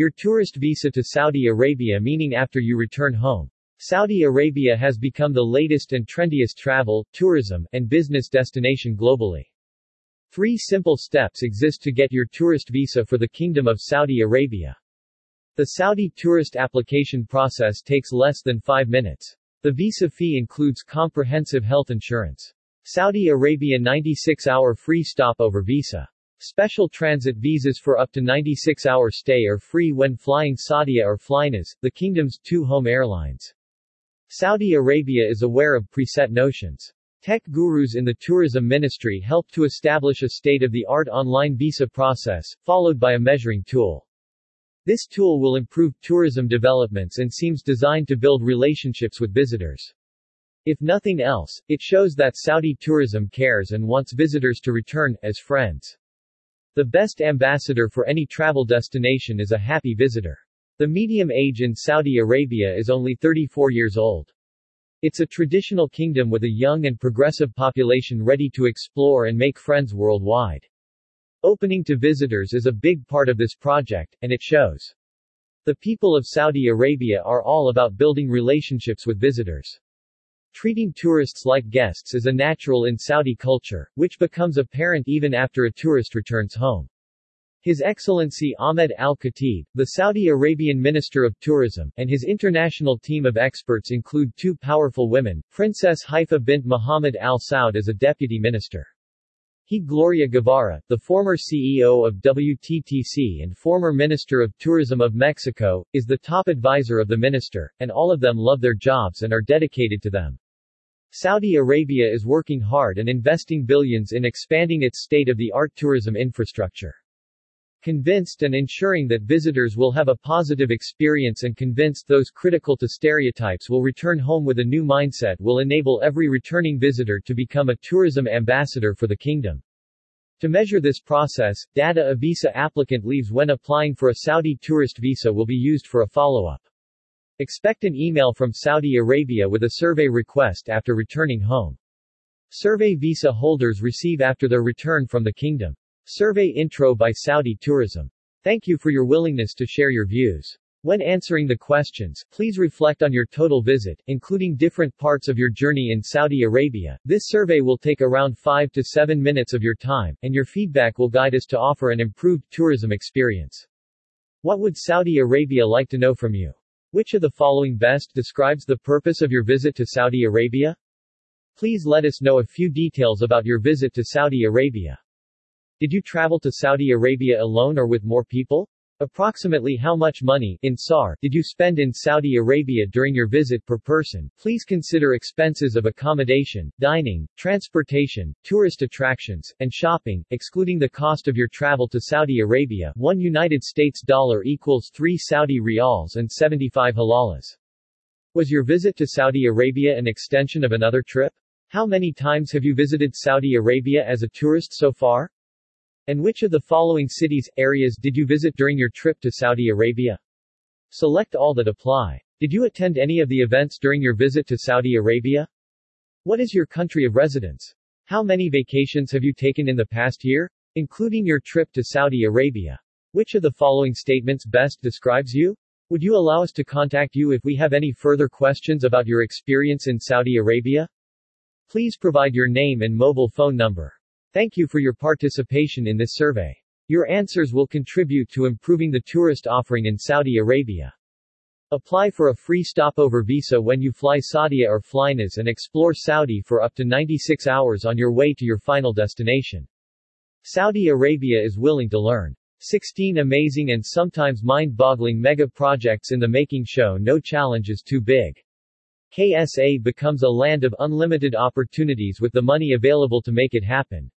Your tourist visa to Saudi Arabia meaning after you return home. Saudi Arabia has become the latest and trendiest travel, tourism, and business destination globally. Three simple steps exist to get your tourist visa for the Kingdom of Saudi Arabia. The Saudi tourist application process takes less than five minutes. The visa fee includes comprehensive health insurance. Saudi Arabia 96-hour free stopover visa. Special transit visas for up to 96-hour stay are free when flying Saudia or Flynas, the kingdom's two home airlines. Saudi Arabia is aware of preset notions. Tech gurus in the tourism ministry helped to establish a state-of-the-art online visa process, followed by a measuring tool. This tool will improve tourism developments and seems designed to build relationships with visitors. If nothing else, it shows that Saudi tourism cares and wants visitors to return, as friends. The best ambassador for any travel destination is a happy visitor. The medium age in Saudi Arabia is only 34 years old. It's a traditional kingdom with a young and progressive population ready to explore and make friends worldwide. Opening to visitors is a big part of this project, and it shows. The people of Saudi Arabia are all about building relationships with visitors. Treating tourists like guests is a natural in Saudi culture, which becomes apparent even after a tourist returns home. His Excellency Ahmed Al-Khatib, the Saudi Arabian Minister of Tourism, and his international team of experts include two powerful women, Princess Haifa bint Mohammed Al Saud as a deputy minister. He Gloria Guevara, the former CEO of WTTC and former Minister of Tourism of Mexico, is the top advisor of the minister, and all of them love their jobs and are dedicated to them. Saudi Arabia is working hard and investing billions in expanding its state-of-the-art tourism infrastructure. Convinced and ensuring that visitors will have a positive experience and convinced those critical to stereotypes will return home with a new mindset will enable every returning visitor to become a tourism ambassador for the kingdom. To measure this process, data a visa applicant leaves when applying for a Saudi tourist visa will be used for a follow-up. Expect an email from Saudi Arabia with a survey request after returning home. Survey visa holders receive after their return from the kingdom. Survey intro by Saudi Tourism. Thank you for your willingness to share your views. When answering the questions, please reflect on your total visit, including different parts of your journey in Saudi Arabia. This survey will take around 5 to 7 minutes of your time, and your feedback will guide us to offer an improved tourism experience. What would Saudi Arabia like to know from you? Which of the following best describes the purpose of your visit to Saudi Arabia? Please let us know a few details about your visit to Saudi Arabia. Did you travel to Saudi Arabia alone or with more people? Approximately how much money in SAR did you spend in Saudi Arabia during your visit per person? Please consider expenses of accommodation, dining, transportation, tourist attractions, and shopping, excluding the cost of your travel to Saudi Arabia. 1 United States dollar equals 3 Saudi riyals and 75 halalas. Was your visit to Saudi Arabia an extension of another trip? How many times have you visited Saudi Arabia as a tourist so far? And which of the following cities, areas did you visit during your trip to Saudi Arabia? Select all that apply. Did you attend any of the events during your visit to Saudi Arabia? What is your country of residence? How many vacations have you taken in the past year? Including your trip to Saudi Arabia. Which of the following statements best describes you? Would you allow us to contact you if we have any further questions about your experience in Saudi Arabia? Please provide your name and mobile phone number. Thank you for your participation in this survey. Your answers will contribute to improving the tourist offering in Saudi Arabia. Apply for a free stopover visa when you fly Saudia or Flynas and explore Saudi for up to 96 hours on your way to your final destination. Saudi Arabia is willing to learn. 16 amazing and sometimes mind-boggling mega projects in the making show no challenge is too big. KSA becomes a land of unlimited opportunities with the money available to make it happen.